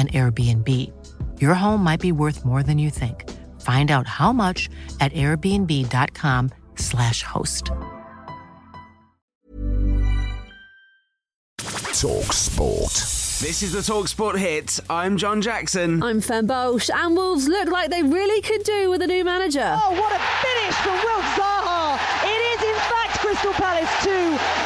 an Airbnb. Your home might be worth more than you think. Find out how much at airbnb.com/slash host. Talk Sport. This is the Talksport hit. I'm John Jackson. I'm Fern Bolsh, and Wolves look like they really could do with a new manager. Oh, what a finish from Wilf Zaha! It is, in fact, Crystal Palace 2,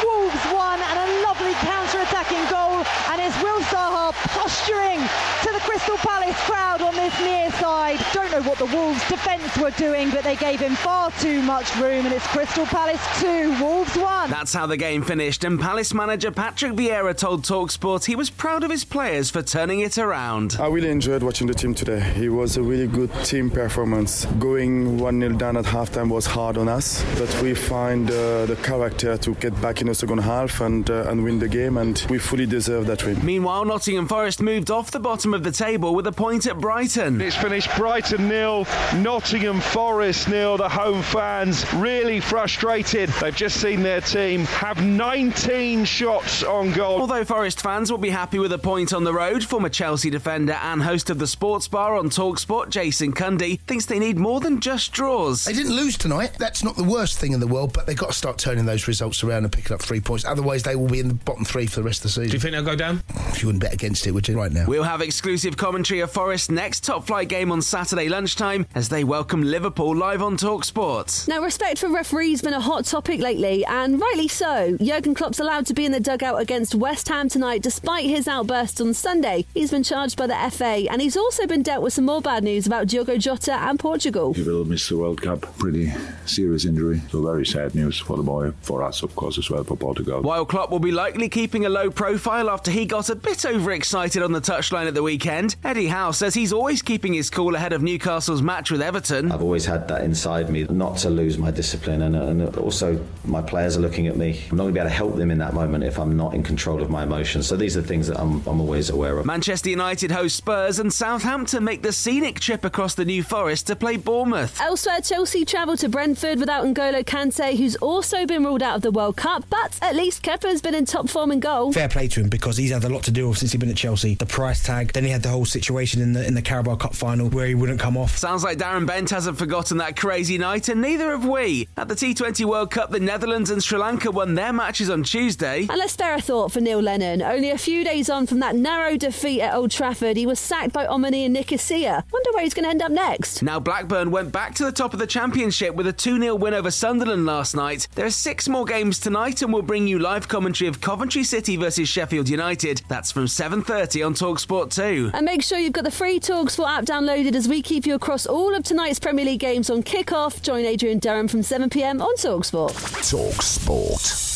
Wolves 1, and a lovely counter-attacking goal. And it's Wilf Zaha posturing to the Crystal Palace crowd on this near side. Don't know what the Wolves defence were doing, but they gave him far too much room, and it's Crystal Palace 2, Wolves 1. That's how the game finished, and Palace manager Patrick Vieira told Talksport he was proud of his players for turning it around. I really enjoyed watching the team today. It was a really good team performance. Going 1 0 down at halftime was hard on us, but we find uh, the character to get back in the second half and, uh, and win the game, and we fully deserve that win. Meanwhile, Nottingham Forest moved off the bottom of the table with a point at Brighton. It's finished Brighton nil, Nottingham Forest nil. The home fans really frustrated. They've just seen their team have 19 shots on goal. Although Forest fans will be happy with a point on the road, former Chelsea defender and host of the Sports Bar on Talksport, Jason Cundy, thinks they need more than just draws. They didn't lose tonight. That's not the worst thing in the world, but they've got to start turning those results around and picking up three points. Otherwise, they will be in the bottom three for the rest of the season. Do you think they'll go down? You wouldn't bet against it, would you, right now? We'll have exclusive commentary of Forest's next top flight game on Saturday lunchtime as they welcome Liverpool live on Talk Talksport. Now, respect for referees has been a hot topic lately, and rightly so. Jurgen Klopp's allowed to be in the dugout against West Ham tonight despite his outburst on Sunday. He's been charged by the FA, and he's also been dealt with some more bad news about Diogo Jota and Portugal. He will miss the World Cup. Pretty serious injury. So very sad news for the boy, for us, of course, as well, for Portugal. While Klopp will be likely keeping a low profile after he got a bit overexcited on the touchline at the weekend, Eddie Howe says he's always keeping his cool ahead of Newcastle's match with Everton. I've always had that inside me not to lose my discipline, and, and also my players are looking at me. I'm not going to be able to help them in that moment if I'm not in control of my emotions. So these are things that I'm, I'm always aware of. Manchester United host Spurs and Southampton make the scenic trip across the New Forest to play Bournemouth. Elsewhere, Chelsea travel to Brentford without N'Golo Kante, who's also been ruled out of the World Cup, but at least Kepa's been in top form in goal. Fair play to him because he's had a lot to do with since he's been at Chelsea. The price tag, then he had the whole situation in the in the Carabao Cup final where he wouldn't come off. Sounds like Darren Bent hasn't forgotten that crazy night, and neither have we. At the T20 World Cup, the Netherlands and Sri Lanka won their matches on Tuesday. And let's spare a thought for Neil Lennon. Only a few days on from that narrow defeat at Old Trafford, he was sacked by Omonia Nicosia. Wonder where he's going to end up next. Now, Blackburn went back to the top of the championship with a 2 0 win over Sunderland last night. There are six more games tonight, and we'll bring you live commentary of Coventry City versus Sheffield United. That's from 7.30 on Talksport 2. And make sure you've got the free Talksport app downloaded as we keep you across all of tonight's Premier League games on kick-off. Join Adrian Durham from 7pm on Talksport. Talk Sport.